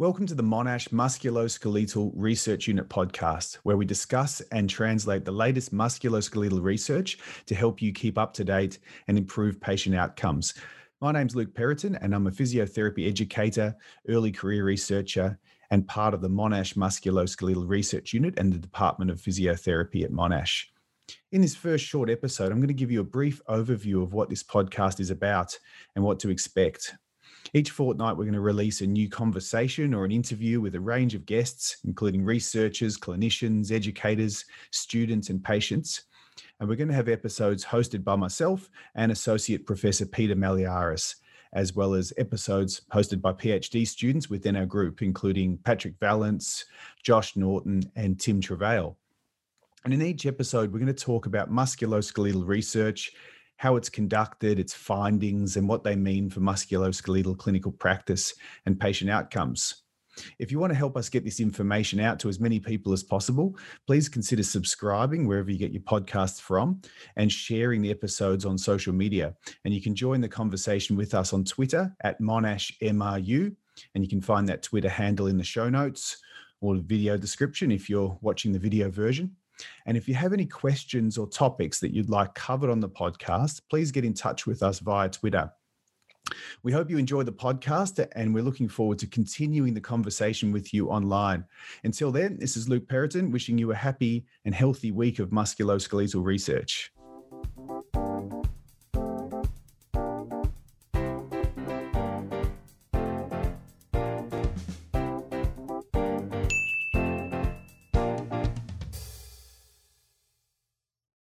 Welcome to the Monash Musculoskeletal Research Unit podcast, where we discuss and translate the latest musculoskeletal research to help you keep up to date and improve patient outcomes. My name's Luke Perraton, and I'm a physiotherapy educator, early career researcher, and part of the Monash Musculoskeletal Research Unit and the Department of Physiotherapy at Monash. In this first short episode, I'm going to give you a brief overview of what this podcast is about and what to expect. Each fortnight, we're going to release a new conversation or an interview with a range of guests, including researchers, clinicians, educators, students, and patients. And we're going to have episodes hosted by myself and Associate Professor Peter Malliaras, as well as episodes hosted by PhD students within our group, including Patrick Vallance, Josh Naunton, and Tim Travail. And in each episode, we're going to talk about musculoskeletal research how it's conducted, its findings, and what they mean for musculoskeletal clinical practice and patient outcomes. If you want to help us get this information out to as many people as possible, please consider subscribing wherever you get your podcasts from and sharing the episodes on social media. And you can join the conversation with us on Twitter at MonashMRU. And you can find that Twitter handle in the show notes or the video description if you're watching the video version. And if you have any questions or topics that you'd like covered on the podcast, please get in touch with us via Twitter. We hope you enjoy the podcast and we're looking forward to continuing the conversation with you online. Until then, this is Luke Perraton wishing you a happy and healthy week of musculoskeletal research.